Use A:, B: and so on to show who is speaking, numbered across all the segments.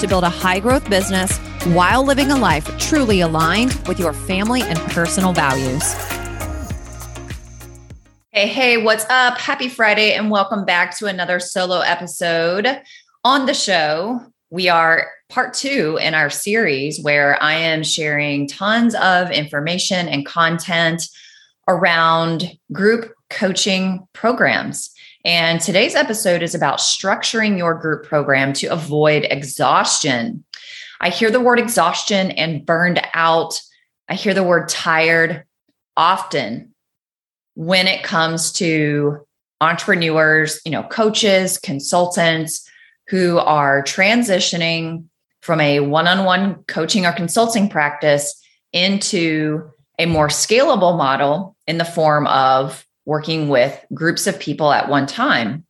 A: to build a high growth business while living a life truly aligned with your family and personal values. Hey, hey, what's up? Happy Friday, and welcome back to another solo episode on the show. We are part two in our series where I am sharing tons of information and content around group coaching programs. And today's episode is about structuring your group program to avoid exhaustion. I hear the word exhaustion and burned out. I hear the word tired often when it comes to entrepreneurs, you know, coaches, consultants who are transitioning from a one-on-one coaching or consulting practice into a more scalable model in the form of working with groups of people at one time.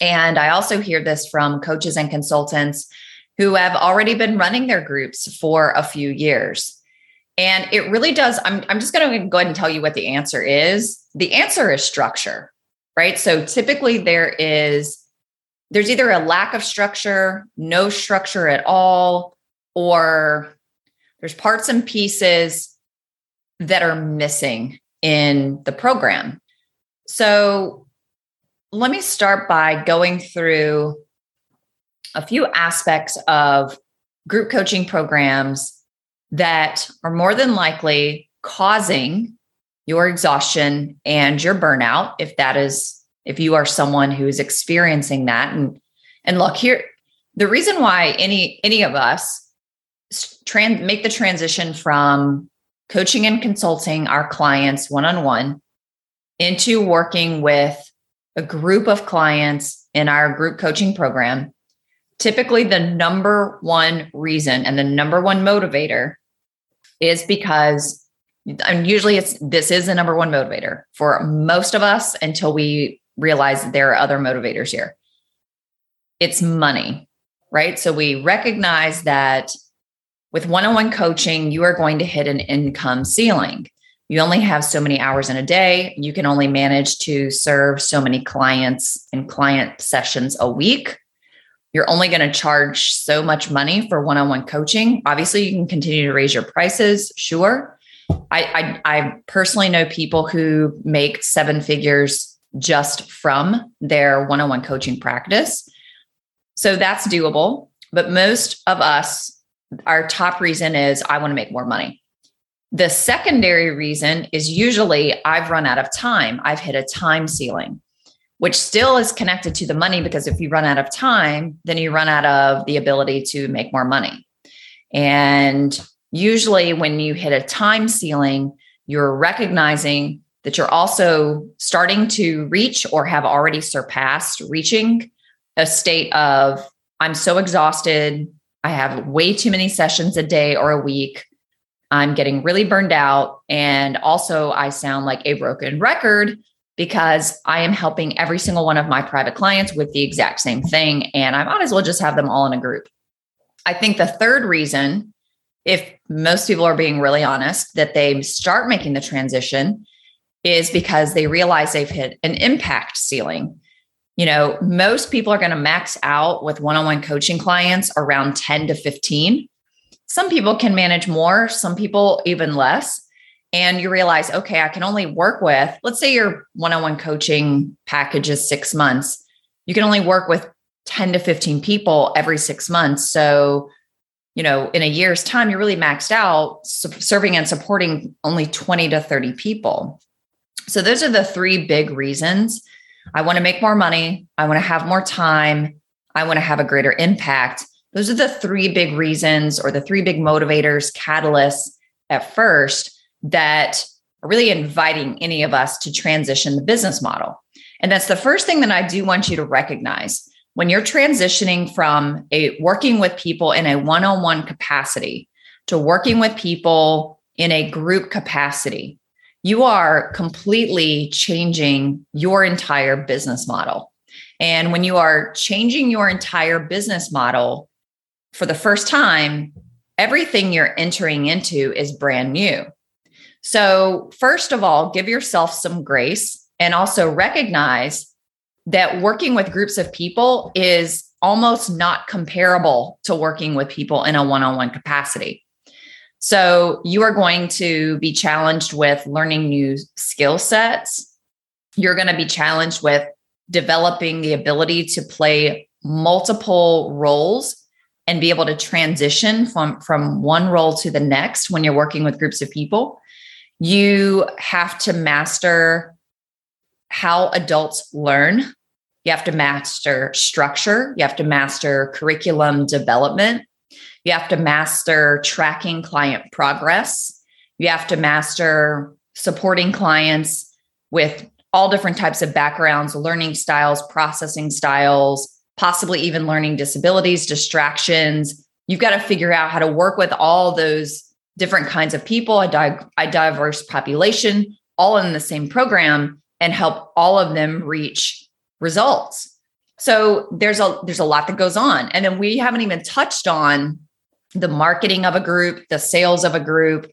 A: And I also hear this from coaches and consultants who have already been running their groups for a few years. And it really does. I'm, I'm just going to go ahead and tell you what the answer is. The answer is structure, right? So typically there is, there's either a lack of structure, no structure at all, or there's parts and pieces that are missing in the program. So let me start by going through a few aspects of group coaching programs that are more than likely causing your exhaustion and your burnout if that is if you are someone who is experiencing that. And and look here the reason why any any of us trans make the transition from coaching and consulting our clients one on one into working with a group of clients in our group coaching program, typically the number one reason and the number one motivator is because and usually it's this is the number one motivator for most of us until we realize that there are other motivators here. It's money, right? So we recognize that with one-on-one coaching, you are going to hit an income ceiling you only have so many hours in a day. You can only manage to serve so many clients and client sessions a week. You're only going to charge so much money for one on one coaching. Obviously, you can continue to raise your prices, sure. I, I, I personally know people who make seven figures just from their one on one coaching practice. So that's doable. But most of us, our top reason is I want to make more money. The secondary reason is usually I've run out of time. I've hit a time ceiling, which still is connected to the money because if you run out of time, then you run out of the ability to make more money. And usually, when you hit a time ceiling, you're recognizing that you're also starting to reach or have already surpassed reaching a state of I'm so exhausted. I have way too many sessions a day or a week. I'm getting really burned out. And also, I sound like a broken record because I am helping every single one of my private clients with the exact same thing. And I might as well just have them all in a group. I think the third reason, if most people are being really honest, that they start making the transition is because they realize they've hit an impact ceiling. You know, most people are going to max out with one on one coaching clients around 10 to 15 some people can manage more, some people even less. And you realize, okay, I can only work with, let's say your one on one coaching package is six months. You can only work with 10 to 15 people every six months. So, you know, in a year's time, you're really maxed out serving and supporting only 20 to 30 people. So, those are the three big reasons. I want to make more money. I want to have more time. I want to have a greater impact. Those are the three big reasons or the three big motivators, catalysts at first that are really inviting any of us to transition the business model. And that's the first thing that I do want you to recognize. when you're transitioning from a working with people in a one-on-one capacity to working with people in a group capacity, you are completely changing your entire business model. And when you are changing your entire business model for the first time, everything you're entering into is brand new. So, first of all, give yourself some grace and also recognize that working with groups of people is almost not comparable to working with people in a one on one capacity. So you are going to be challenged with learning new skill sets. You're going to be challenged with developing the ability to play multiple roles and be able to transition from, from one role to the next when you're working with groups of people. You have to master how adults learn. You have to master structure. You have to master curriculum development. You have to master tracking client progress. You have to master supporting clients with all different types of backgrounds, learning styles, processing styles, possibly even learning disabilities, distractions. You've got to figure out how to work with all those different kinds of people, a, di- a diverse population, all in the same program and help all of them reach results. So there's a there's a lot that goes on. And then we haven't even touched on the marketing of a group, the sales of a group,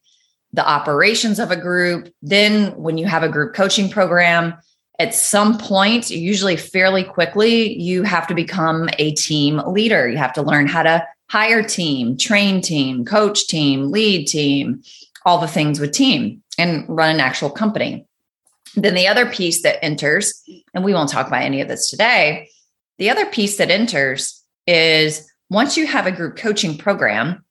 A: the operations of a group. Then, when you have a group coaching program, at some point, usually fairly quickly, you have to become a team leader. You have to learn how to hire team, train team, coach team, lead team, all the things with team, and run an actual company. Then the other piece that enters, and we won't talk about any of this today, the other piece that enters is once you have a group coaching program,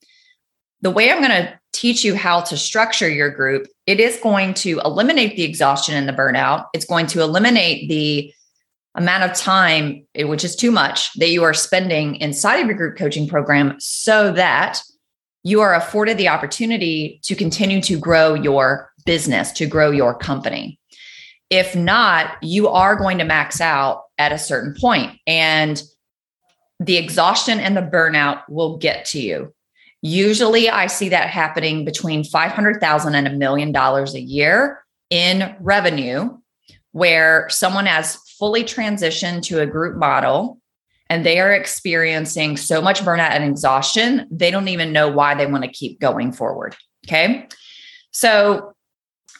A: the way I'm going to teach you how to structure your group, it is going to eliminate the exhaustion and the burnout. It's going to eliminate the amount of time, eh, which is too much, that you are spending inside of your group coaching program so that you are afforded the opportunity to continue to grow your business, to grow your company. If not, you are going to max out at a certain. And the exhaustion and the burnout will get to you. Usually I see that happening between 500,000 and a million dollars a year in revenue where someone has fully transitioned to a group model and they are experiencing so much burnout and exhaustion, they don't even know why they want to keep going forward. Okay. So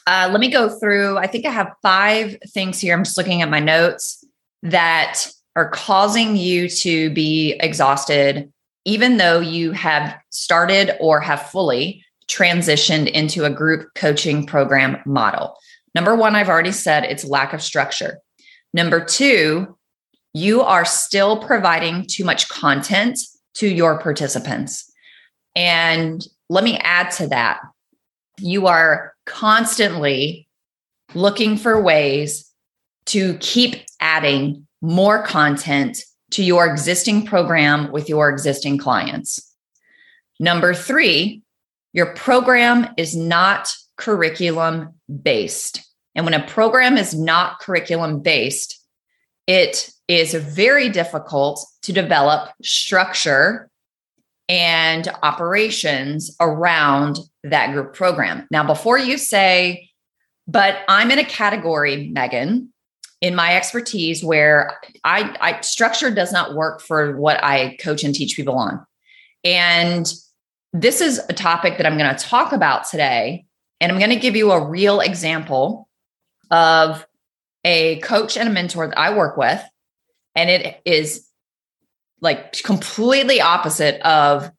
A: uh, let me go through. I think I have five things here. I'm just looking at my notes that are causing you to be exhausted, even though you have started or have fully transitioned into a group coaching program model. Number one, I've already said it's lack of structure. Number two, you are still providing too much content to your participants. And let me add to that you are constantly looking for ways to keep adding more content to your existing program with your existing clients. Number three, your program is not curriculum based. And when a program is not curriculum based, it is very difficult to develop structure and operations around that group program. Now, before you say, but I'm in a category, Megan, in my expertise where I, I structure does not work for what I coach and teach people on. And this is a topic that I'm going to talk about today. And I'm going to give you a real example of a coach and a mentor that I work with. And it is like completely opposite of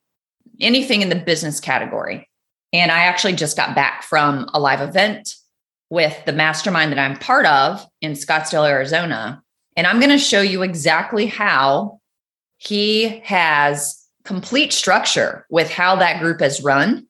A: anything in the business category. And I actually just got back from a live event with the mastermind that I'm part of in Scottsdale, Arizona. And I'm going to show you exactly how he has complete structure with how that group is run.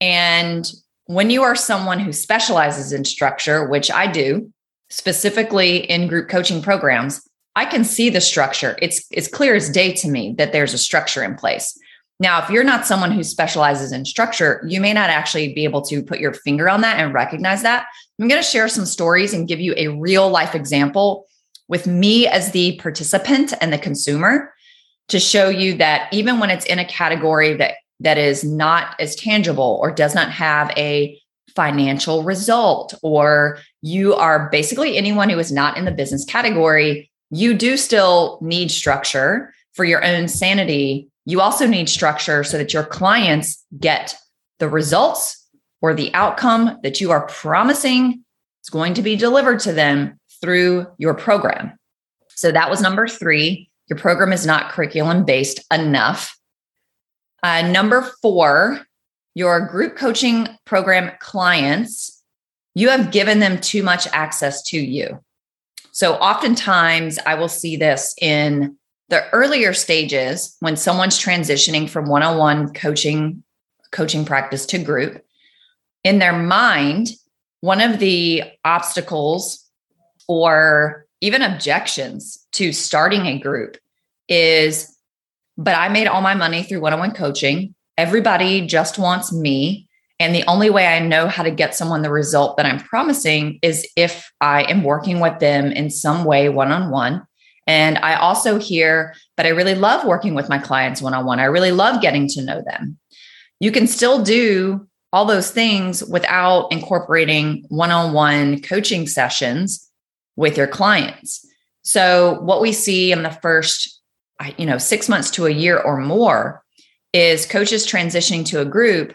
A: And when you are someone who specializes in structure, which I do, specifically in group coaching programs, I can see the structure. It's it's clear as day to me that there's a structure in place. Now, if you're not someone who specializes in structure, you may not actually be able to put your finger on that and recognize that. I'm going to share some stories and give you a real life example with me as the participant and the consumer to show you that even when it's in a category that that is not as tangible or does not have a financial result or you are basically anyone who is not in the business category you do still need structure for your own sanity you also need structure so that your clients get the results or the outcome that you are promising is going to be delivered to them through your program so that was number three your program is not curriculum based enough. Uh, number four, your group coaching program clients, you have given them too much access to you. So oftentimes I will see this in the earlier stages when someone's transitioning from one-on-one coaching coaching practice to group in their mind one of the obstacles or even objections to starting a group is, but I made all my money through one on one coaching. Everybody just wants me. And the only way I know how to get someone the result that I'm promising is if I am working with them in some way one on one. And I also hear, but I really love working with my clients one on one. I really love getting to know them. You can still do all those things without incorporating one on one coaching sessions with your clients. So, what we see in the first, you know, six months to a year or more is coaches transitioning to a group,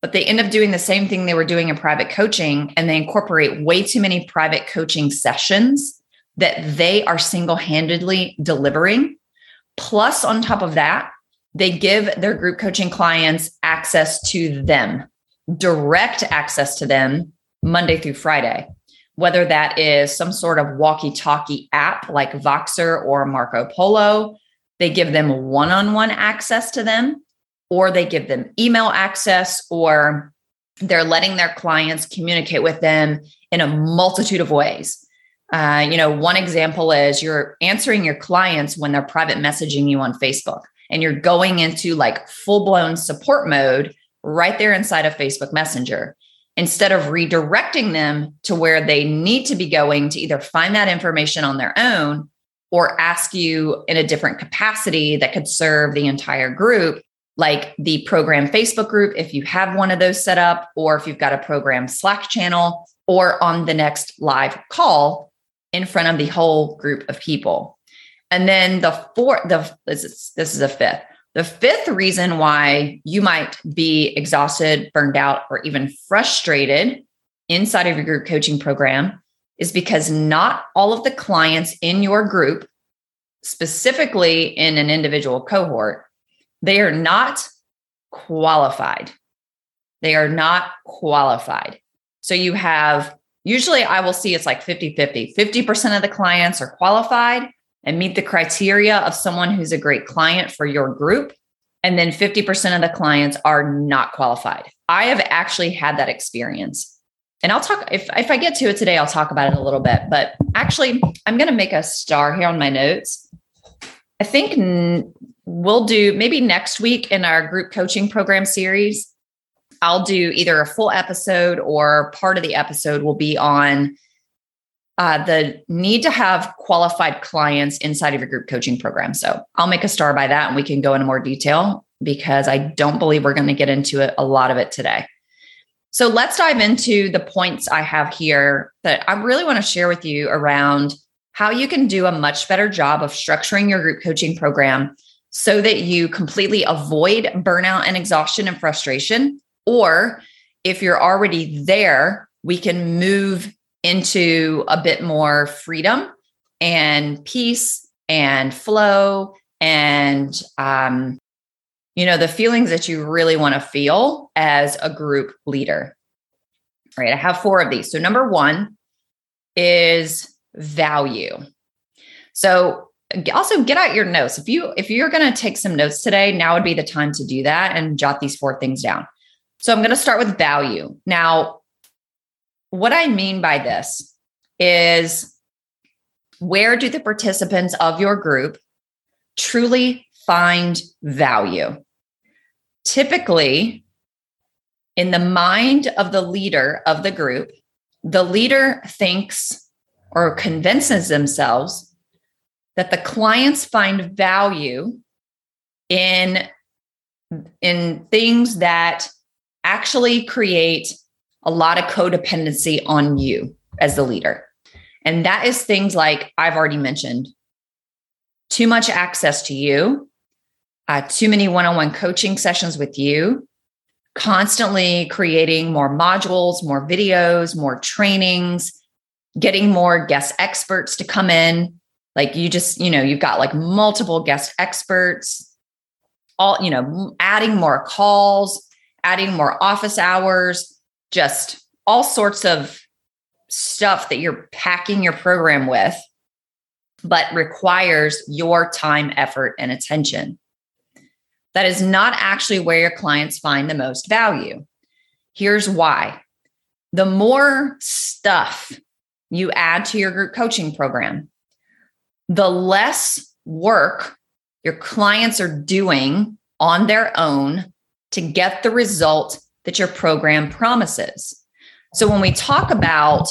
A: but they end up doing the same thing they were doing in private coaching and they incorporate way too many private coaching sessions that they are single handedly delivering. Plus, on top of that, they give their group coaching clients access to them, direct access to them Monday through Friday whether that is some sort of walkie talkie app like Voxer or Marco Polo. They give them one on one access to them, or they give them email access, or they're letting their clients communicate with them in a multitude of ways. Uh, you know, one example is you're answering your clients when they're private messaging you on Facebook and you're going into like full blown support mode right there inside of Facebook Messenger. Instead of redirecting them to where they need to be going to either find that information on their own or ask you in a different capacity that could serve the entire group, like the program Facebook group, if you have one of those set up, or if you've got a program Slack channel, or on the next live call in front of the whole group of people. And then the fourth, the this is this is a fifth. The fifth reason why you might be exhausted, burned out, or even frustrated inside of your group coaching program is because not all of the clients in your group, specifically in an individual cohort, they are not qualified. They are not qualified. So you have usually I will see it's like 50 50. 50% of the clients are qualified, and meet the criteria of someone who's a great client for your group. And then 50% of the clients are not qualified. I have actually had that experience. And I'll talk, if, if I get to it today, I'll talk about it a little bit. But actually, I'm going to make a star here on my notes. I think n- we'll do maybe next week in our group coaching program series. I'll do either a full episode or part of the episode will be on uh, the need to have qualified clients inside of your group coaching program. So I'll make a star by that and we can go into more detail because I don't believe we're going to get into it, a lot of it today. So let's dive into the points I have here that I really want to share with you around how you can do a much better job of structuring your group coaching program so that you completely avoid burnout and exhaustion and frustration. Or if you're already there, we can move into a bit more freedom and peace and flow and um, you know the feelings that you really want to feel as a group leader right? I have four of these. So number one is value. So also get out your notes. If you if you're going to take some notes today now would be the time to do that and jot these four things down so i'm going to start with value now what I mean by this is where do the participants of your group truly find value? Typically, in the mind of the leader of the group, the leader thinks or convinces themselves that the clients find value in in things that actually create a lot of codependency on you as the leader. And that is things like I've already mentioned too much access to you, uh, too many one on one coaching sessions with you, constantly creating more modules, more videos, more trainings, getting more guest experts to come in. Like you just, you know, you've got like multiple guest experts, all, you know, adding more calls, adding more office hours, just all sorts of stuff that you're packing your program with, but requires your time, effort, and attention. That is not actually where your clients find the most value. Here's why the more stuff you add to your group coaching program, the less work your clients are doing on their own to get the result that your program promises. So when we talk about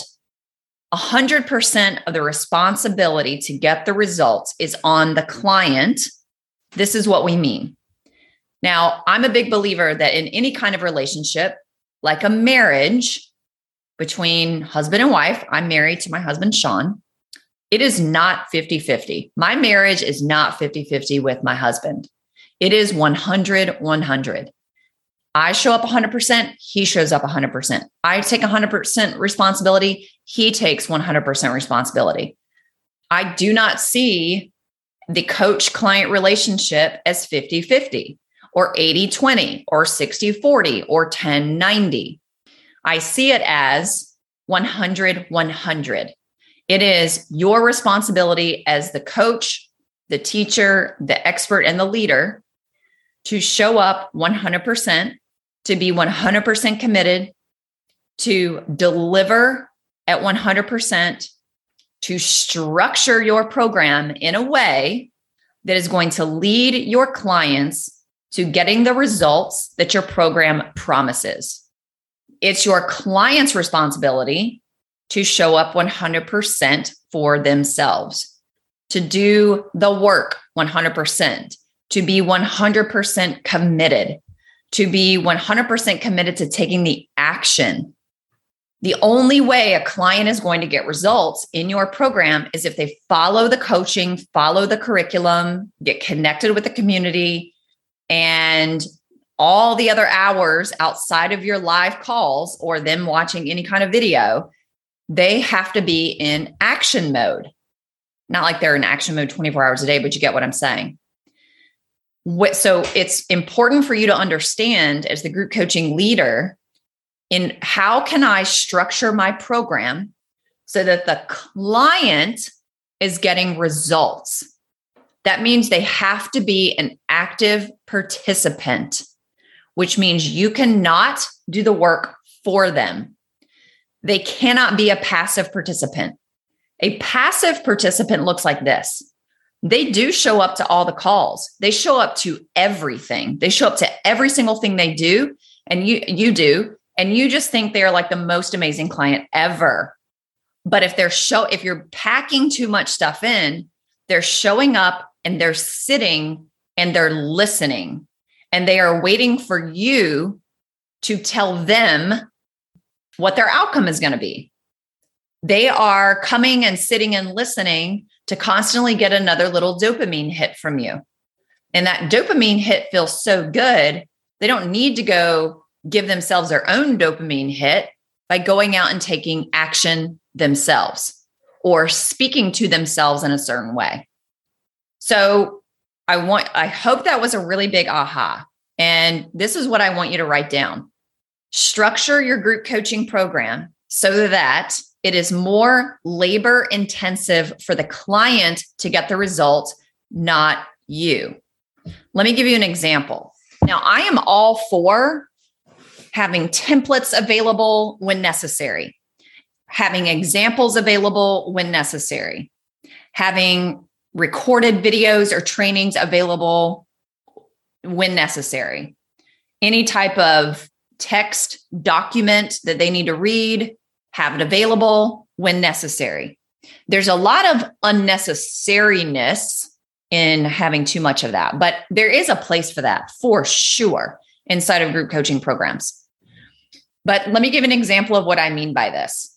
A: 100% of the responsibility to get the results is on the client, this is what we mean. Now, I'm a big believer that in any kind of relationship, like a marriage between husband and wife, I'm married to my husband, Sean. It is not 50 50. My marriage is not 50 50 with my husband. It is 100 100. I show up 100%, he shows up 100%. I take 100% responsibility, he takes 100% responsibility. I do not see the coach client relationship as 50 50 or 80 20 or 60 40 or 10 90. I see it as 100 100. It is your responsibility as the coach, the teacher, the expert, and the leader to show up 100%, to be 100% committed, to deliver at 100%, to structure your program in a way that is going to lead your clients to getting the results that your program promises. It's your client's responsibility to show up 100% for themselves, to do the work 100%, to be 100% committed, to be 100% committed to taking the action. The only way a client is going to get results in your program is if they follow the coaching, follow the curriculum, get connected with the community, and all the other hours outside of your live calls or them watching any kind of video, they have to be in action mode. Not like they're in action mode 24 hours a day, but you get what I'm saying. So it's important for you to understand as the group coaching leader in how can I structure my program so that the client is getting results that means they have to be an active participant, which means you cannot do the work for them. They cannot be a passive participant. A passive participant looks like this. They do show up to all the calls. They show up to everything. They show up to every single thing they do and you you do and you just think they're like the most amazing client ever. But if they're show if you're packing too much stuff in, they're showing up and they're sitting and they're listening and they are waiting for you to tell them what their outcome is going to be. They are coming and sitting and listening to constantly get another little dopamine hit from you. And that dopamine hit feels so good, they don't need to go give themselves their own dopamine hit by going out and taking action themselves or speaking to themselves in a certain way. So I want, I hope that was a really big aha. And this is what I want you to write down structure your group coaching program so that it is more labor intensive for the client to get the result, not you. Let me give you an example. Now, I am all for having templates available when necessary, having examples available when necessary, having recorded videos or trainings available when necessary. Any type of text document that they need to read, have it available when necessary. There's a lot of unnecessariness in having too much of that, but there is a place for that for sure inside of group coaching programs. But let me give an example of what I mean by this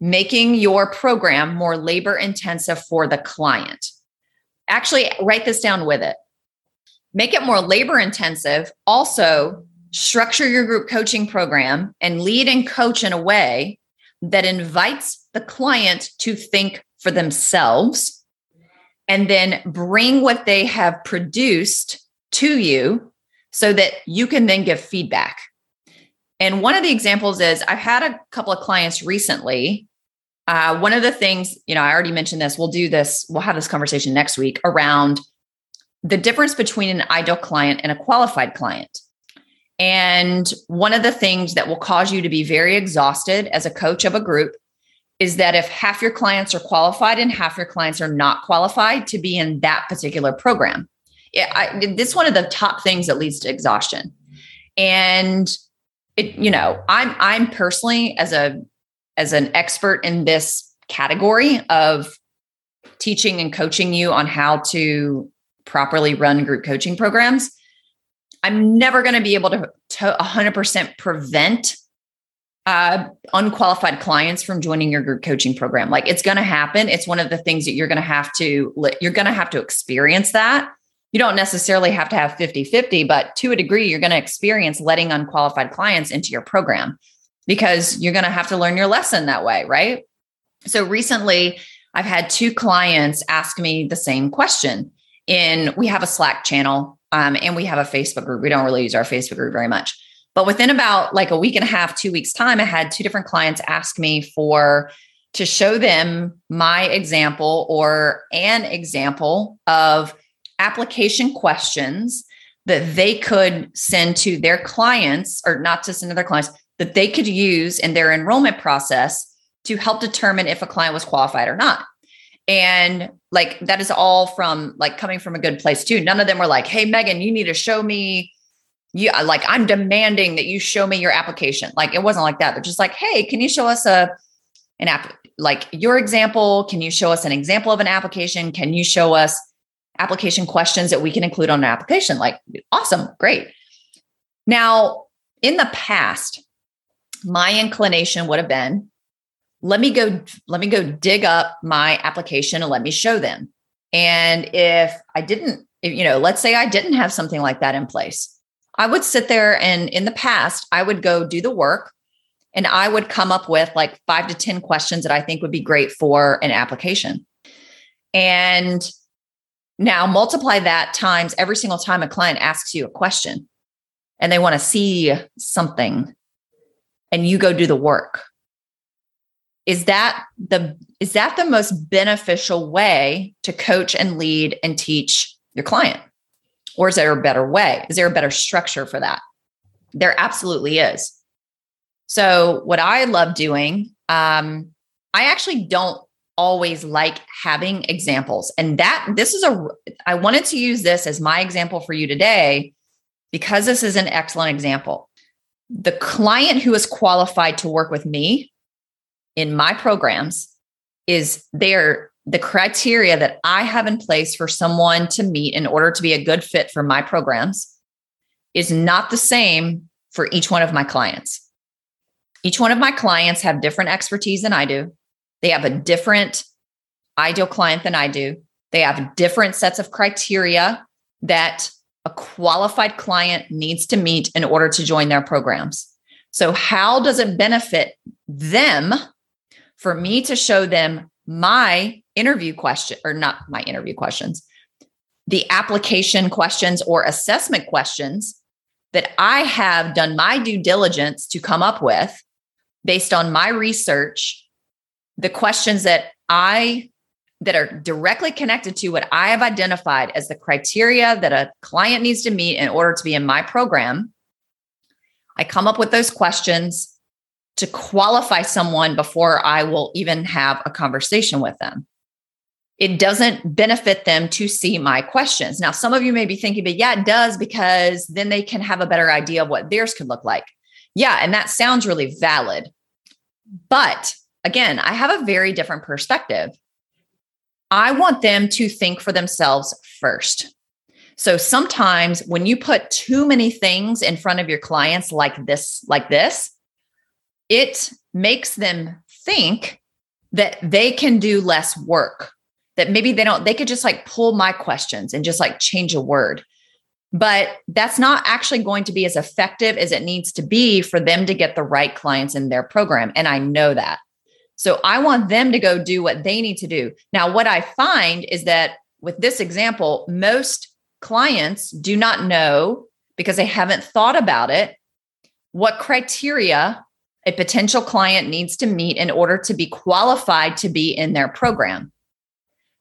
A: making your program more labor intensive for the client. Actually, write this down with it. Make it more labor intensive. Also, structure your group coaching program and lead and coach in a way that invites the client to think for themselves and then bring what they have produced to you so that you can then give feedback. And one of the examples is I've had a couple of clients recently. Uh, one of the things, you know, I already mentioned this, we'll do this, we'll have this conversation next week around the difference between an ideal client and a qualified client. And one of the things that will cause you to be very exhausted as a coach of a group is that if half your clients are qualified and half your clients are not qualified to be in that particular program, it, I, this is one of the top things that leads to exhaustion. And it, you know, I'm I'm personally as a as an expert in this category of teaching and coaching you on how to properly run group coaching programs. I'm never going to be able to, to 100% prevent uh, unqualified clients from joining your group coaching program. Like it's going to happen. It's one of the things that you're going to have to, you're going to have to experience that. You don't necessarily have to have 50 50, but to a degree, you're going to experience letting unqualified clients into your program because you're going to have to learn your lesson that way. Right. So recently, I've had two clients ask me the same question. In we have a Slack channel um, and we have a Facebook group. We don't really use our Facebook group very much. But within about like a week and a half, two weeks time, I had two different clients ask me for to show them my example or an example of application questions that they could send to their clients or not to send to their clients that they could use in their enrollment process to help determine if a client was qualified or not. And like that is all from like coming from a good place too. None of them were like, hey, Megan, you need to show me. Yeah, uh, like I'm demanding that you show me your application. Like it wasn't like that. They're just like, hey, can you show us a an app like your example? Can you show us an example of an application? Can you show us application questions that we can include on an application? Like, awesome, great. Now, in the past, my inclination would have been let me go let me go dig up my application and let me show them. And if i didn't if, you know let's say i didn't have something like that in place i would sit there and in the past i would go do the work and i would come up with like 5 to 10 questions that i think would be great for an application. And now multiply that times every single time a client asks you a question and they want to see something and you go do the work is that the is that the most beneficial way to coach and lead and teach your client? Or is there a better way? Is there a better structure for that? There absolutely is. So what i love doing um, i actually don't always like having examples. And that this is a i wanted to use this as my example for you today because this is an excellent example. The client who is qualified to work with me in my programs is there the criteria that I have in place for someone to meet in order to be a good fit for my programs is not the same for each one of my clients. Each one of my clients have different expertise than I do. They have a different ideal client than I do. They have different sets of criteria that a qualified client needs to meet in order to join their programs. So, how does it benefit them for me to show them my interview question or not my interview questions, the application questions or assessment questions that I have done my due diligence to come up with based on my research, the questions that I that are directly connected to what I have identified as the criteria that a client needs to meet in order to be in my program. I come up with those questions to qualify someone before I will even have a conversation with them. It doesn't benefit them to see my questions. Now, some of you may be thinking, but yeah, it does because then they can have a better idea of what theirs could look like. Yeah, and that sounds really valid. But again, I have a very different perspective. I want them to think for themselves first. So sometimes when you put too many things in front of your clients like this, like this, it makes them think that they can do less work, that maybe they don't, they could just like pull my questions and just like change a word. But that's not actually going to be as effective as it needs to be for them to get the right clients in their program. And I know that. So I want them to go do what they need to do. Now, what I find is that with this example, most clients do not know because they haven't thought about it what criteria a potential client needs to meet in order to be qualified to be in their program.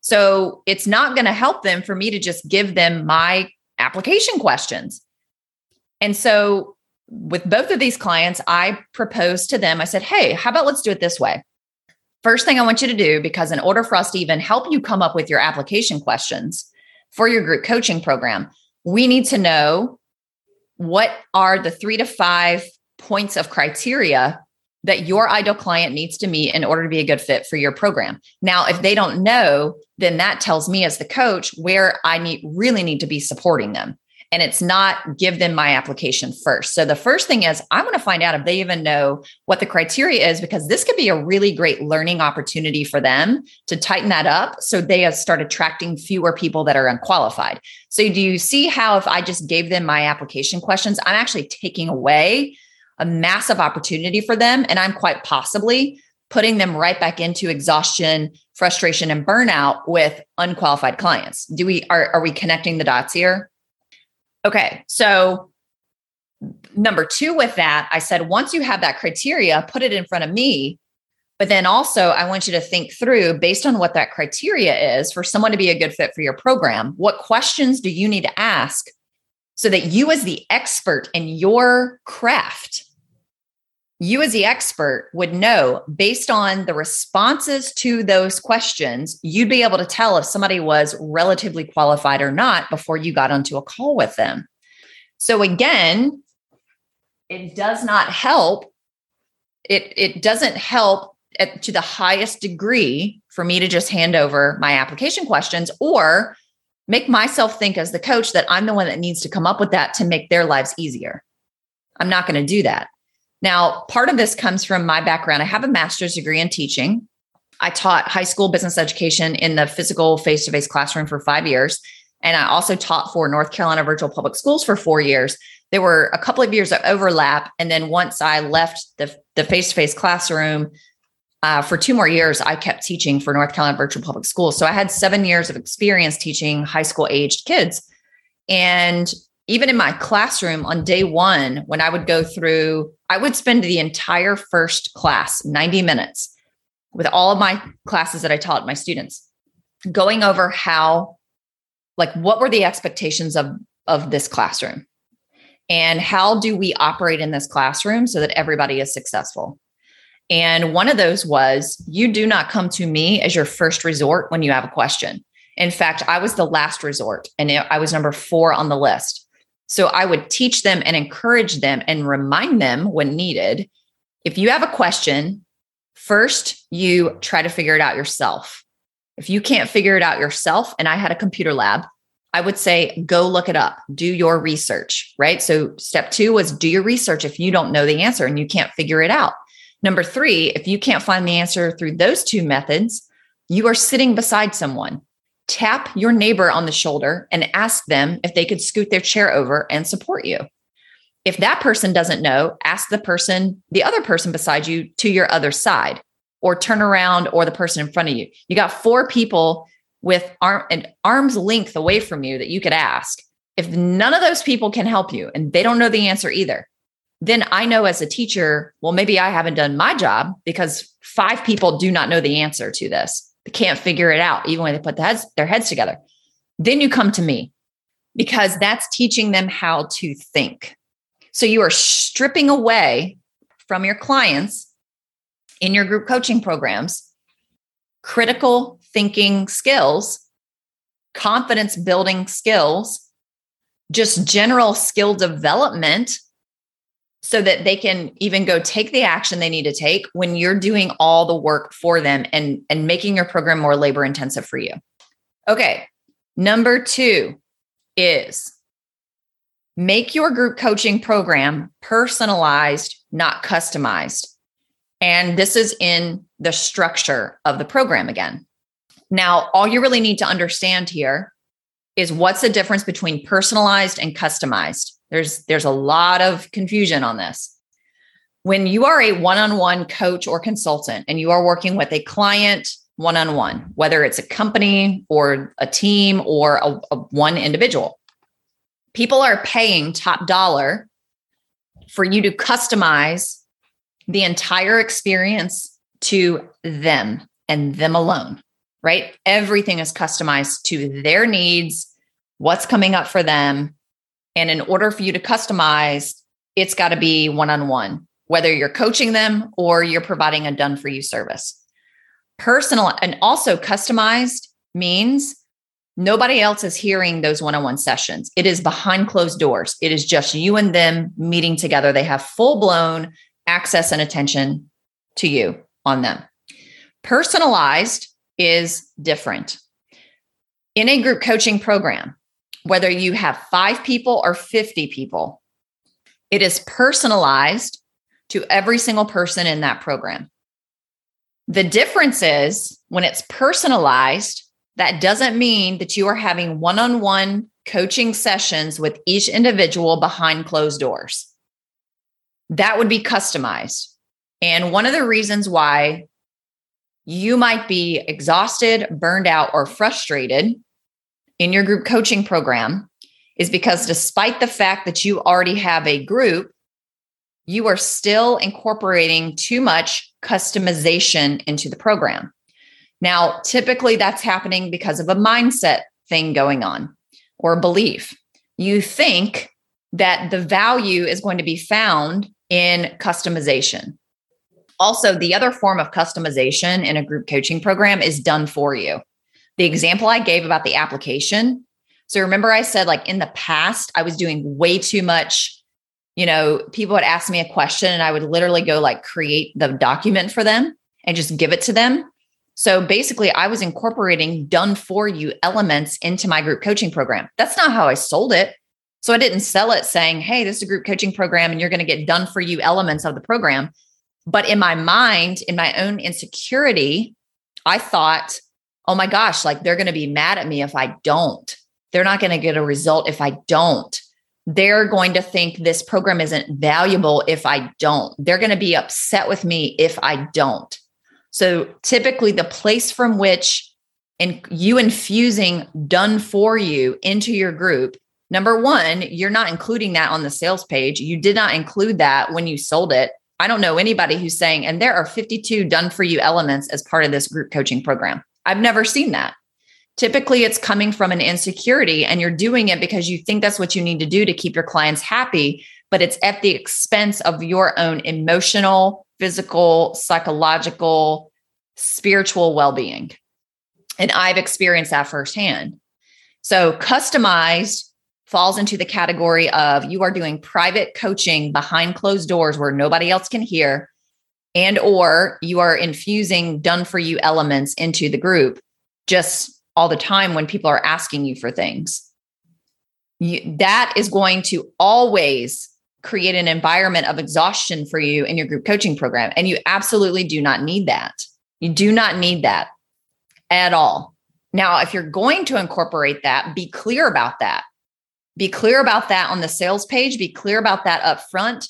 A: So it's not going to help them for me to just give them my application questions. And so with both of these clients, I proposed to them, I said, hey, how about let's do it this way? First thing I want you to do, because in order for us to even help you come up with your application questions for your group coaching program, we need to know what are the three to five points of criteria that your ideal client needs to meet in order to be a good fit for your program. Now, if they don't know, then that tells me as the coach where I need really need to be supporting them. And it's not give them my application first. So the first thing is I want to find out if they even know what the criteria is because this could be a really great learning opportunity for them to tighten that up so they start attracting fewer people that are unqualified. So do you see how if I just gave them my application questions, I'm actually taking away a massive opportunity for them. And I'm quite possibly putting them right back into exhaustion, frustration, and burnout with unqualified clients. Do we are, are we connecting the dots here? Okay. So number two with that, I said, once you have that criteria, put it in front of me. But then also, I want you to think through based on what that criteria is for someone to be a good fit for your program. What questions do you need to ask so that you, as the expert in your craft, you as the expert would know based on the responses to those questions, you'd be able to tell if somebody was relatively qualified or not before you got onto a call with them. So again, it does not help. It, it doesn't help at, to the highest degree for me to just hand over my application questions or make myself think as the coach that I'm the one that needs to come up with that to make their lives easier. I'm not going to do that. Now, part of this comes from my background. I have a master's degree in teaching. I taught high school business education in the physical face to face classroom for five years. And I also taught for North Carolina Virtual Public Schools for four years. There were a couple of years of overlap. And then once I left the face to face classroom uh, for two more years, I kept teaching for North Carolina Virtual Public Schools. So I had seven years of experience teaching high school aged kids. And even in my classroom on day one, when I would go through, I would spend the entire first class, 90 minutes, with all of my classes that I taught my students, going over how, like, what were the expectations of, of this classroom? And how do we operate in this classroom so that everybody is successful? And one of those was you do not come to me as your first resort when you have a question. In fact, I was the last resort and I was number four on the list. So I would teach them and encourage them and remind them when needed. If you have a question, first you try to figure it out yourself. If you can't figure it out yourself, and I had a computer lab, I would say go look it up, do your research, right? So step two was do your research if you don't know the answer and you can't figure it out. Number three, if you can't find the answer through those two methods, you are sitting beside someone tap your neighbor on the shoulder and ask them if they could scoot their chair over and support you. If that person doesn't know, ask the person, the other person beside you to your other side or turn around or the person in front of you. You got four people with arm and arm's length away from you that you could ask. If none of those people can help you and they don't know the answer either, then I know as a teacher, well, maybe I haven't done my job because five people do not know the answer to this. They can't figure it out, even when they put the heads, their heads together. Then you come to me because that's teaching them how to think. So you are stripping away from your clients in your group coaching programs critical thinking skills, confidence building skills, just general skill development so that they can even go take the action they need to take when you're doing all the work for them and and making your program more labor intensive for you. Okay. Number 2 is make your group coaching program personalized, not customized. And this is in the structure of the program again. Now, all you really need to understand here is what's the difference between personalized and customized. There's there's a lot of confusion on this. When you are a one-on-one coach or consultant and you are working with a client one-on-one, whether it's a company or a team or a, a one individual, people are paying top dollar for you to customize the entire experience to them and them alone, right? Everything is customized to their needs, what's coming up for them. And in order for you to customize, it's got to be one on one, whether you're coaching them or you're providing a done for you service. Personal and also customized means nobody else is hearing those one on one sessions. It is behind closed doors, it is just you and them meeting together. They have full blown access and attention to you on them. Personalized is different. In a group coaching program, whether you have five people or 50 people, it is personalized to every single person in that program. The difference is when it's personalized, that doesn't mean that you are having one on one coaching sessions with each individual behind closed doors. That would be customized. And one of the reasons why you might be exhausted, burned out, or frustrated in your group coaching program is because despite the fact that you already have a group, you are still incorporating too much customization into the program. Now, typically that's happening because of a mindset thing going on or belief. You think that the value is going to be found in customization. Also, the other form of customization in a group coaching program is done for you. The example I gave about the application. So remember, I said, like in the past, I was doing way too much. You know, people would ask me a question and I would literally go like create the document for them and just give it to them. So basically, I was incorporating done for you elements into my group coaching program. That's not how I sold it. So I didn't sell it saying, hey, this is a group coaching program and you're going to get done for you elements of the program. But in my mind, in my own insecurity, I thought, oh my gosh, like they're going to be mad at me if I don't. They're not going to get a result if I don't. They're going to think this program isn't valuable if I don't. They're going to be upset with me if I don't. So typically, the place from which and you infusing done for you into your group number one you're not including that on the sales page you did not include that when you sold it I don't know anybody who's saying, and there are 52 done for you elements as part of this group coaching program. I've never seen that. Typically, it's coming from an insecurity, and you're doing it because you think that's what you need to do to keep your clients happy, but it's at the expense of your own emotional, physical, psychological, spiritual well being. And I've experienced that firsthand. So, customized falls into the category of you are doing private coaching behind closed doors where nobody else can hear and or you are infusing done for you elements into the group just all the time when people are asking you for things. You, that is going to always create an environment of exhaustion for you in your group coaching program and you absolutely do not need that. You do not need that at all. Now if you're going to incorporate that be clear about that. Be clear about that on the sales page, be clear about that up front.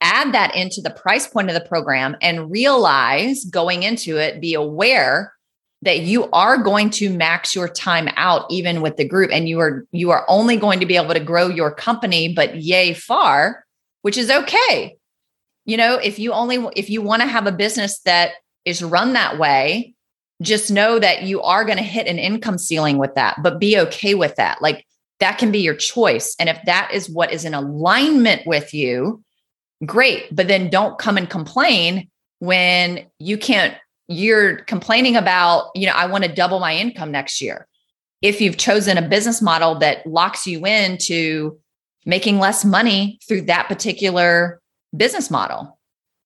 A: Add that into the price point of the program and realize going into it, be aware that you are going to max your time out even with the group and you are you are only going to be able to grow your company but yay far which is okay you know if you only if you want to have a business that is run that way just know that you are going to hit an income ceiling with that but be okay with that like that can be your choice. And if that is what is in alignment with you, great. But then don't come and complain when you can't, you're complaining about, you know, I want to double my income next year. If you've chosen a business model that locks you into making less money through that particular business model.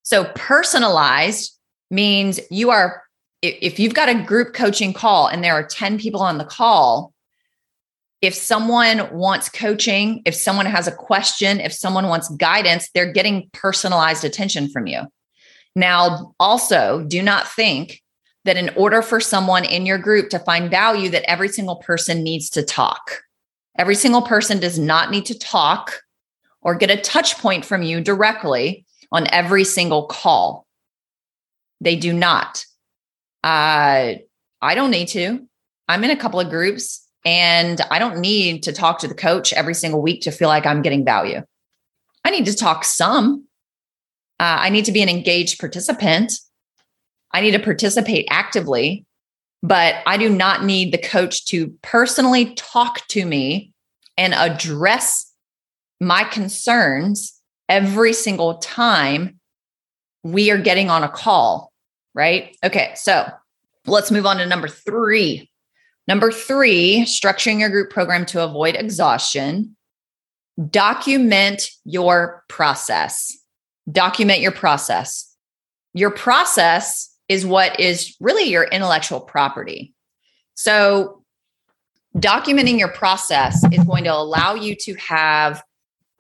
A: So personalized means you are, if you've got a group coaching call and there are 10 people on the call, if someone wants coaching, if someone has a question, if someone wants guidance, they're getting personalized attention from you. Now, also, do not think that in order for someone in your group to find value that every single person needs to talk. Every single person does not need to talk or get a touch point from you directly on every single call. They do not. Uh, I don't need to. I'm in a couple of groups and I don't need to talk to the coach every single week to feel like I'm getting value. I need to talk some. Uh, I need to be an engaged participant. I need to participate actively, but I do not need the coach to personally talk to me and address my concerns every single time we are getting on a call, right? Okay, so let's move on to number three. Number three, structuring your group program to avoid exhaustion. Document your process. Document your process. Your process is what is really your intellectual property. So, documenting your process is going to allow you to have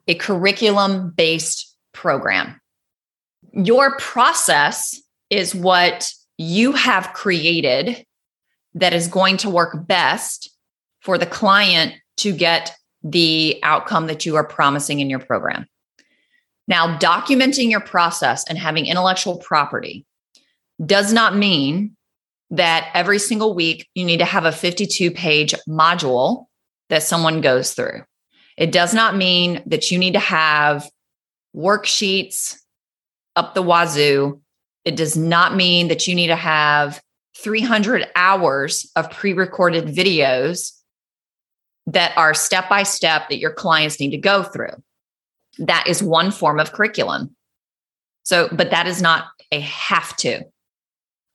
A: a curriculum based program. Your process is what you have created that is going to work best for the client to get the outcome that you are promising in your program. Now, documenting your process and having intellectual property does not mean that every single week you need to have a 52 page module that someone goes through. It does not mean that you need to have worksheets up the wazoo. It does not mean that you need to have 300 hours of pre recorded videos that are step by step that your clients need to go through. That is one form of curriculum. So, but that is not a have to.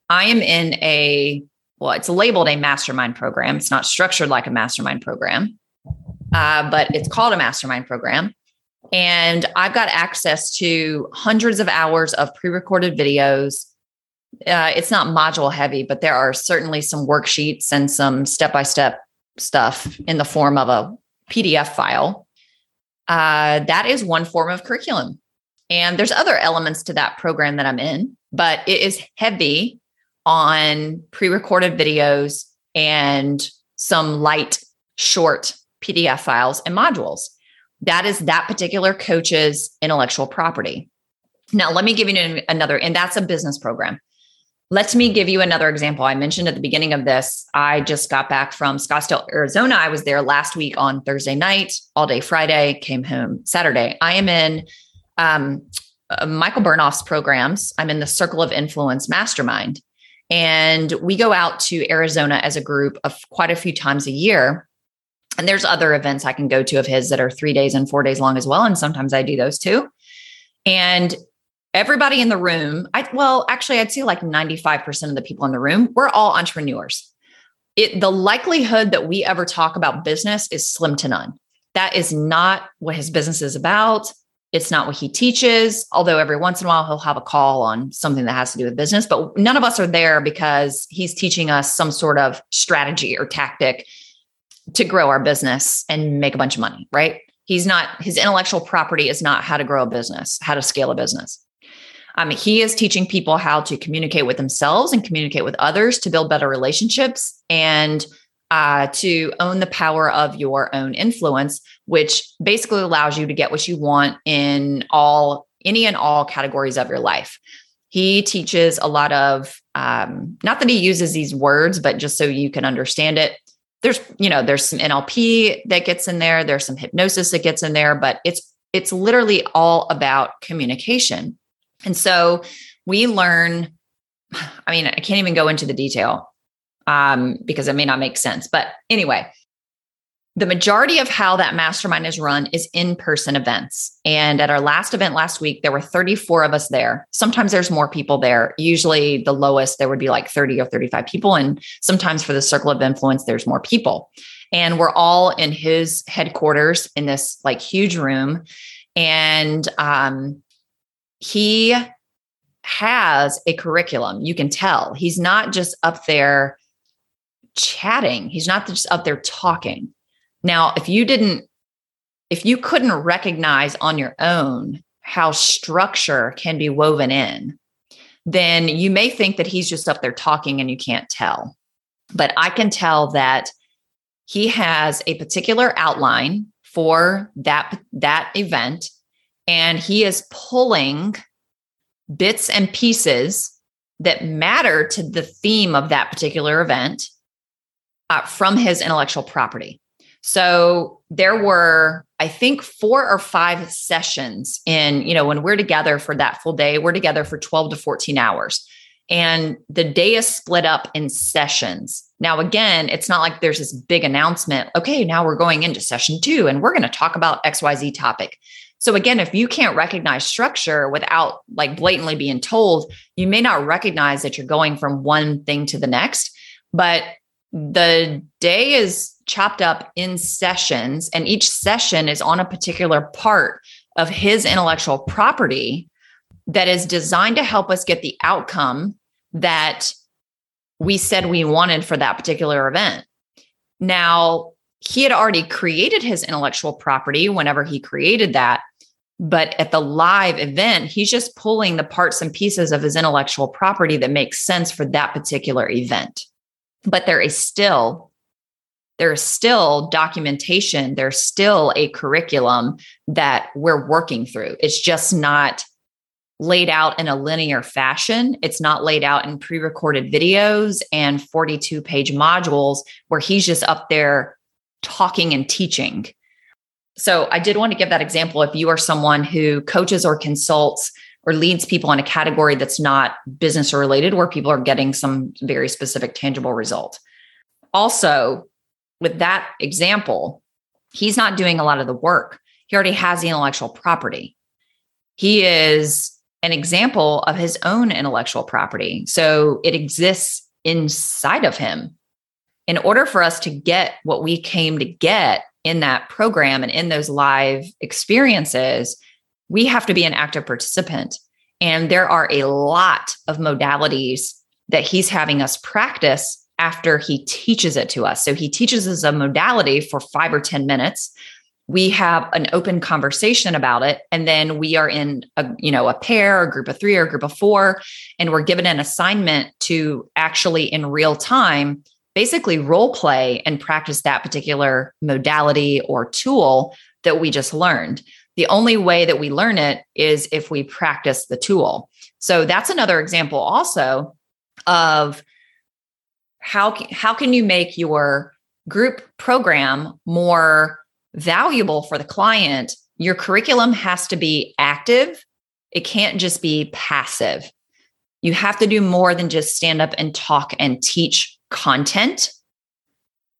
A: I am in a, well, it's labeled a mastermind program. It's not structured like a mastermind program, uh, but it's called a mastermind program. And I've got access to hundreds of hours of pre recorded videos. Uh, it's not module heavy, but there are certainly some worksheets and some step by step stuff in the form of a PDF file. Uh, that is one form of curriculum. And there's other elements to that program that I'm in, but it is heavy on pre recorded videos and some light, short PDF files and modules. That is that particular coach's intellectual property. Now, let me give you another, and that's a business program. Let me give you another example. I mentioned at the beginning of this, I just got back from Scottsdale, Arizona. I was there last week on Thursday night, all day Friday, came home Saturday. I am in um, uh, Michael Bernoff's programs. I'm in the Circle of Influence Mastermind. And we go out to Arizona as a group of quite a few times a year. And there's other events I can go to of his that are three days and four days long as well. And sometimes I do those too. And everybody in the room, I well, actually, I'd say like 95% of the people in the room, we're all entrepreneurs. It the likelihood that we ever talk about business is slim to none. That is not what his business is about. It's not what he teaches, although every once in a while he'll have a call on something that has to do with business. But none of us are there because he's teaching us some sort of strategy or tactic to grow our business and make a bunch of money, right? He's not, his intellectual property is not how to grow a business, how to scale a business. Um, he is teaching people how to communicate with themselves and communicate with others to build better relationships and uh, to own the power of your own influence, which basically allows you to get what you want in all any and all categories of your life. He teaches a lot of um, not that he uses these words, but just so you can understand it. There's you know there's some NLP that gets in there. There's some hypnosis that gets in there, but it's it's literally all about communication. And so we learn. I mean, I can't even go into the detail um, because it may not make sense. But anyway, the majority of how that mastermind is run is in person events. And at our last event last week, there were 34 of us there. Sometimes there's more people there. Usually, the lowest, there would be like 30 or 35 people. And sometimes for the circle of influence, there's more people. And we're all in his headquarters in this like huge room. And um, he has a curriculum. You can tell he's not just up there chatting, he's not just up there talking. Now, if you didn't, if you couldn't recognize on your own how structure can be woven in, then you may think that he's just up there talking and you can't tell. But I can tell that he has a particular outline for that that event and he is pulling bits and pieces that matter to the theme of that particular event uh, from his intellectual property. So there were, I think, four or five sessions in, you know, when we're together for that full day, we're together for 12 to 14 hours. And the day is split up in sessions. Now, again, it's not like there's this big announcement. Okay, now we're going into session two and we're going to talk about XYZ topic. So, again, if you can't recognize structure without like blatantly being told, you may not recognize that you're going from one thing to the next. But the day is chopped up in sessions, and each session is on a particular part of his intellectual property that is designed to help us get the outcome that we said we wanted for that particular event. Now, he had already created his intellectual property whenever he created that. But at the live event, he's just pulling the parts and pieces of his intellectual property that makes sense for that particular event. But there is still there's still documentation, there's still a curriculum that we're working through. It's just not laid out in a linear fashion. It's not laid out in pre recorded videos and 42 page modules where he's just up there talking and teaching. So I did want to give that example. If you are someone who coaches or consults or leads people in a category that's not business related, where people are getting some very specific tangible result. Also, with that example, he's not doing a lot of the work. He already has the intellectual property. He is an example of his own intellectual property. So it exists inside of him. In order for us to get what we came to get in that program and in those live experiences, we have to be an active participant. And there are a lot of modalities that he's having us practice after he teaches it to us. So he teaches us a modality for five or 10 minutes. We have an open conversation about it. And then we are in a, you know, a pair, a group of three or a group of four, and we're given an assignment to actually in real time, basically role play and practice that particular modality or tool that we just learned. The only way that we learn it is if we practice the tool. So that's another example also of how how can you make your group program more valuable for the client your curriculum has to be active it can't just be passive you have to do more than just stand up and talk and teach content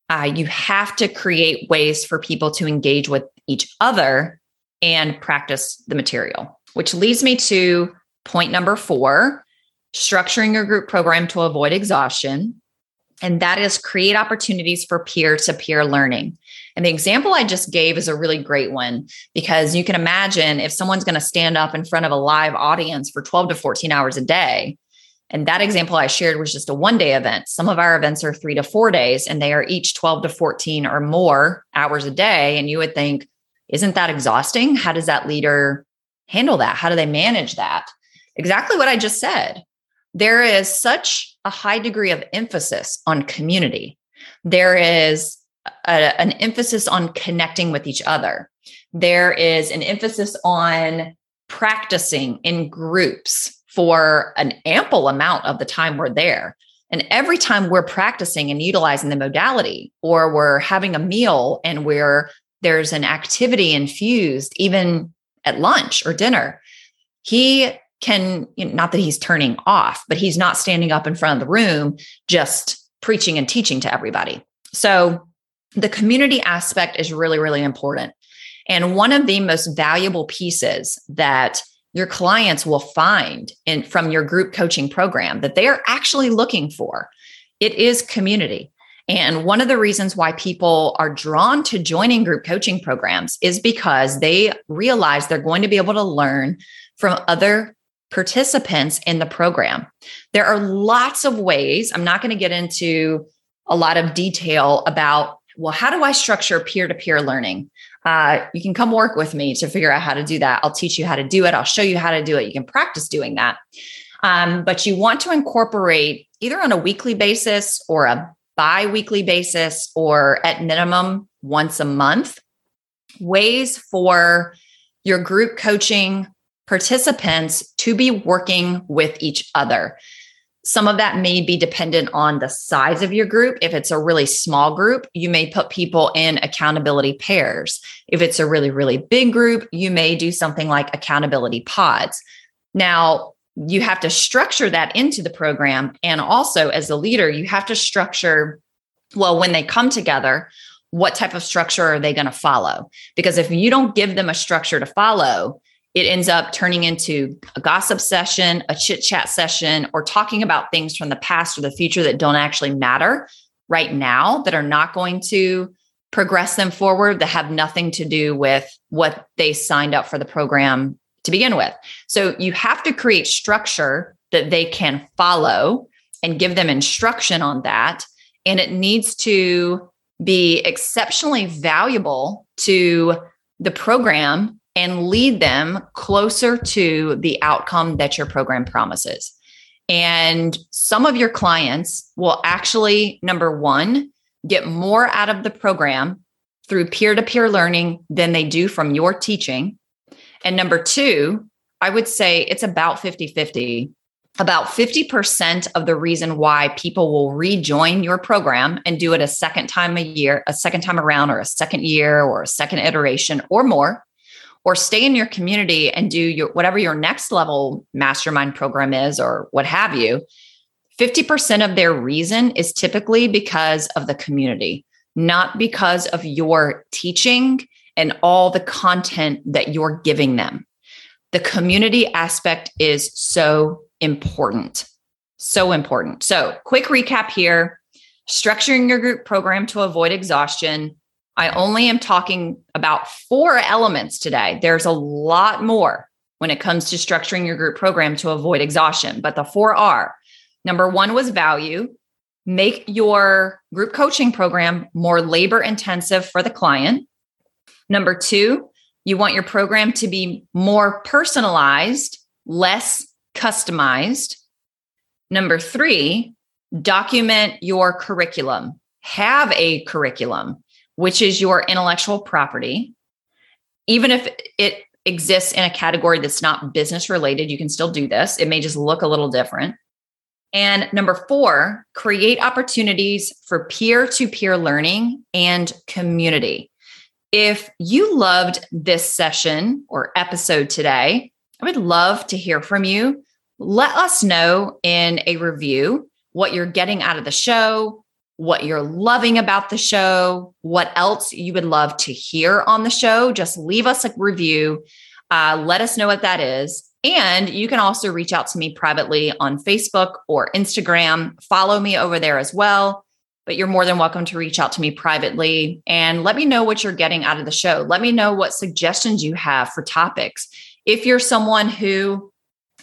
A: uh, you have to create ways for people to engage with each other and practice the material which leads me to point number four structuring your group program to avoid exhaustion and that is create opportunities for peer to peer learning. And the example I just gave is a really great one because you can imagine if someone's going to stand up in front of a live audience for 12 to 14 hours a day. And that example I shared was just a one day event. Some of our events are three to four days, and they are each 12 to 14 or more hours a day. And you would think, isn't that exhausting? How does that leader handle that? How do they manage that? Exactly what I just said. There is such a high degree of emphasis on community. There is a, an emphasis on connecting with each other. There is an emphasis on practicing in groups for an ample amount of the time we're there. And every time we're practicing and utilizing the modality, or we're having a meal and we're there's an activity infused, even at lunch or dinner, he can you know, not that he's turning off, but he's not standing up in front of the room just preaching and teaching to everybody. So the community aspect is really, really important. And one of the most valuable pieces that your clients will find in from your group coaching program that they are actually looking for it is community And one of the reasons why people are drawn to joining group coaching programs is because they realize they're going to be able to learn from other participants in the program. There are lots of ways. I'm not going to get into a lot of detail about, well, how do I structure peer to peer learning? Uh, you can come work with me to figure out how to do that. I'll teach you how to do it. I'll show you how to do it. You can practice doing that. Um, but you want to incorporate either on a weekly basis or a bi weekly basis or at minimum once a month ways for your group coaching participants to be working with each other. Some of that may be dependent on the size of your group. If it's a really small group, you may put people in accountability pairs. If it's a really, really big group, you may do something like accountability pods. Now, you have to structure that into the program. And also, as a leader, you have to structure, well, when they come together, what type of structure are they going to follow? Because if you don't give them a structure to follow, it ends up turning into a gossip session, a chit chat session, or talking about things from the past or the future that don't actually matter right now, that are not going to progress them forward, that have nothing to do with what they signed up for the program to begin with. So you have to create structure that they can follow and give them instruction on that. And it needs to be exceptionally valuable to the program and lead them closer to the outcome that your program promises. And some of your clients will actually, number one, get more out of the program through peer to peer learning than they do from your teaching. And number two, I would say it's about 50 50. About 50% of the reason why people will rejoin your program and do it a second time a year, a second time around, or a second year, or a second iteration or more or stay in your community and do your whatever your next level mastermind program is or what have you 50% of their reason is typically because of the community not because of your teaching and all the content that you're giving them. The community aspect is so important so important. So quick recap here. Structuring your group program to avoid exhaustion I only am talking about four elements today. There's a lot more when it comes to structuring your group program to avoid exhaustion, but the four are number one was value. Make your group coaching program more labor intensive for the client. Number two, you want your program to be more personalized, less customized. Number three, document your curriculum. Have a curriculum which is your intellectual property. Even if it exists in a category that's not business related, you can still do this. It may just look a little different. And number four, create opportunities for peer to peer learning and community. If you loved this session or episode today, I would love to hear from you. Let us know in a review what you're getting out of the show, what you're loving about the show, what else you would love to hear on the show, just leave us a review. Uh, let us know what that is. And you can also reach out to me privately on Facebook or Instagram. Follow me over there as well. But you're more than welcome to reach out to me privately and let me know what you're getting out of the show. Let me know what suggestions you have for topics. If you're someone who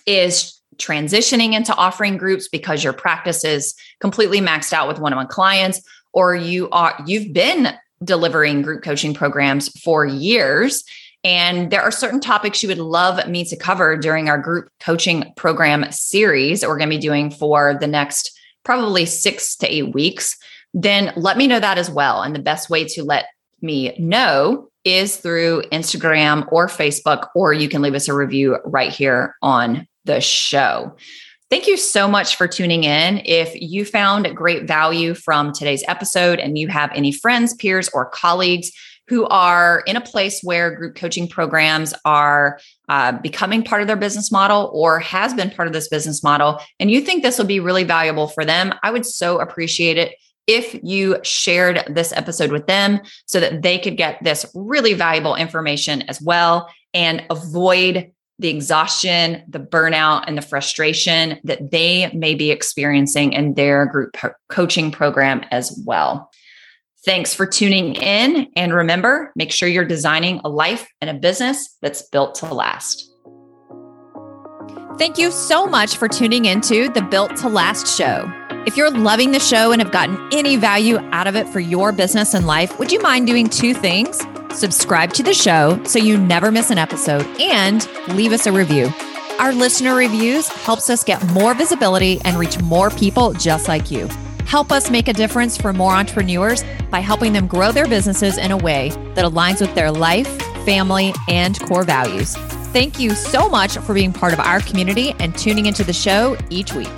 A: is transitioning into offering groups because your practice is completely maxed out with one-on-one clients or you are you've been delivering group coaching programs for years. And there are certain topics you would love me to cover during our group coaching program series that we're going to be doing for the next probably 6 to 8 weeks. Then let me know that as well. And the best way to let me know is through Instagram or Facebook, or you can leave us a review right here on the show. Thank you so much for tuning in. If you found great value from today's episode and you have any friends, peers, or colleagues who are in a place where group coaching programs are uh, becoming part of their business model or has been part of this business model, and you think this will be really valuable for them, I would so appreciate it if you shared this episode with them so that they could get this really valuable information as well and avoid the exhaustion, the burnout, and the frustration that they may be experiencing in their group coaching program as well. Thanks for tuning in. And remember, make sure you're designing a life and a business that's built to last.
B: Thank you so much for tuning into the Built to Last show. If you're loving the show and have gotten any value out of it for your business and life, would you mind doing two things? Subscribe to the show so you never miss an episode and leave us a review. Our listener reviews helps us get more visibility and reach more people just like you. Help us make a difference for more entrepreneurs by helping them grow their businesses in a way that aligns with their life, family, and core values. Thank you so much for being part of our community and tuning into the show each week.